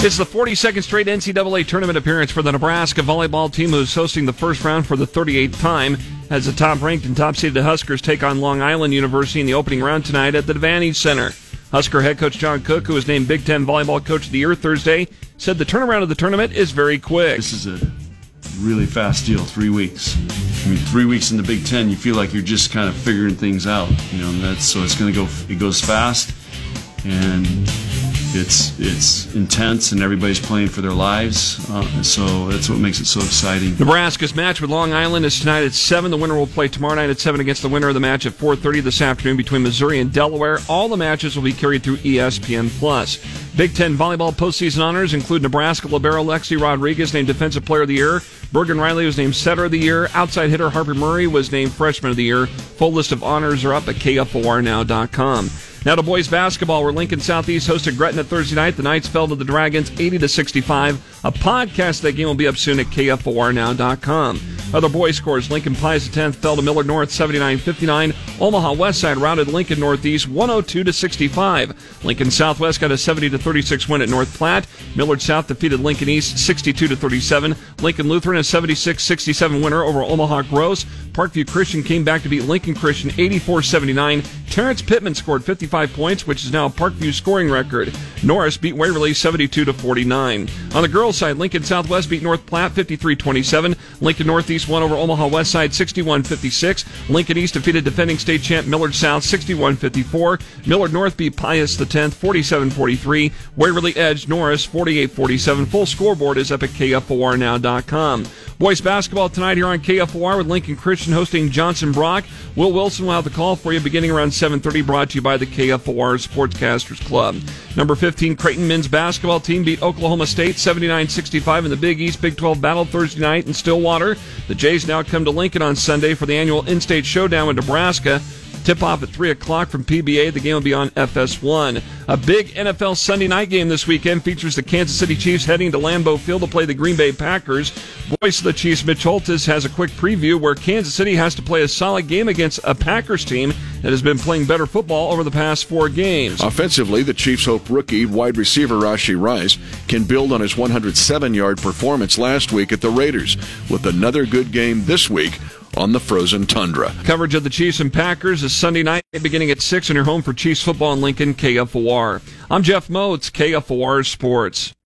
It's the 42nd straight NCAA tournament appearance for the Nebraska volleyball team, who's hosting the first round for the 38th time. As the top ranked and top seeded Huskers take on Long Island University in the opening round tonight at the Devaney Center. Husker head coach John Cook, who was named Big Ten Volleyball Coach of the Year Thursday, said the turnaround of the tournament is very quick. This is a really fast deal, three weeks. I mean, three weeks in the Big Ten, you feel like you're just kind of figuring things out, you know. And that's so it's going to go. It goes fast, and it's it's intense and everybody's playing for their lives. Uh, so that's what makes it so exciting. Nebraska's match with Long Island is tonight at seven. The winner will play tomorrow night at seven against the winner of the match at 4:30 this afternoon between Missouri and Delaware. All the matches will be carried through ESPN Plus. Big Ten volleyball postseason honors include Nebraska libero Lexi Rodriguez named Defensive Player of the Year. Bergen Reilly was named Setter of the Year. Outside hitter Harper Murray was named Freshman of the Year. Full list of honors are up at KFORnow.com. Now to boys basketball, where Lincoln Southeast hosted Gretna Thursday night. The Knights fell to the Dragons 80 to 65. A podcast of that game will be up soon at KFORnow.com. Other boys scores: Lincoln Pius the 10th fell to Millard North 79-59. Omaha Westside routed Lincoln Northeast 102 to 65. Lincoln Southwest got a 70 to 36 win at North Platte. Millard South defeated Lincoln East 62 to 37. Lincoln Lutheran a 76-67 winner over Omaha Gross. Parkview Christian came back to beat Lincoln Christian 84-79. Terrence Pittman scored 55 points, which is now Parkview's scoring record. Norris beat Waverly 72 to 49. On the girls' side, Lincoln Southwest beat North Platte 53-27. Lincoln Northeast won over Omaha Westside 61-56. Lincoln East defeated defending state champ Millard South 61-54. Millard North beat Pius 10th 47-43. Waverly edged Norris 48-47. Full scoreboard is up at KFORnow.com. Boys basketball tonight here on KFOR with Lincoln Christian hosting Johnson Brock. Will Wilson will have the call for you beginning around 7.30 brought to you by the KFOR Sportscasters Club. Number 15 Creighton men's basketball team beat Oklahoma State 79-65 in the Big East Big 12 battle Thursday night in Stillwater. The Jays now come to Lincoln on Sunday for the annual in-state showdown with Nebraska. Tip off at 3 o'clock from PBA. The game will be on FS1. A big NFL Sunday night game this weekend features the Kansas City Chiefs heading to Lambeau Field to play the Green Bay Packers. Voice of the Chiefs, Mitch Holthus, has a quick preview where Kansas City has to play a solid game against a Packers team that has been playing better football over the past four games. Offensively, the Chiefs hope rookie wide receiver Rashee Rice can build on his 107 yard performance last week at the Raiders with another good game this week on the frozen tundra. Coverage of the Chiefs and Packers is Sunday night beginning at 6 on your home for Chiefs football in Lincoln, KFOR. I'm Jeff Motz, KFOR Sports.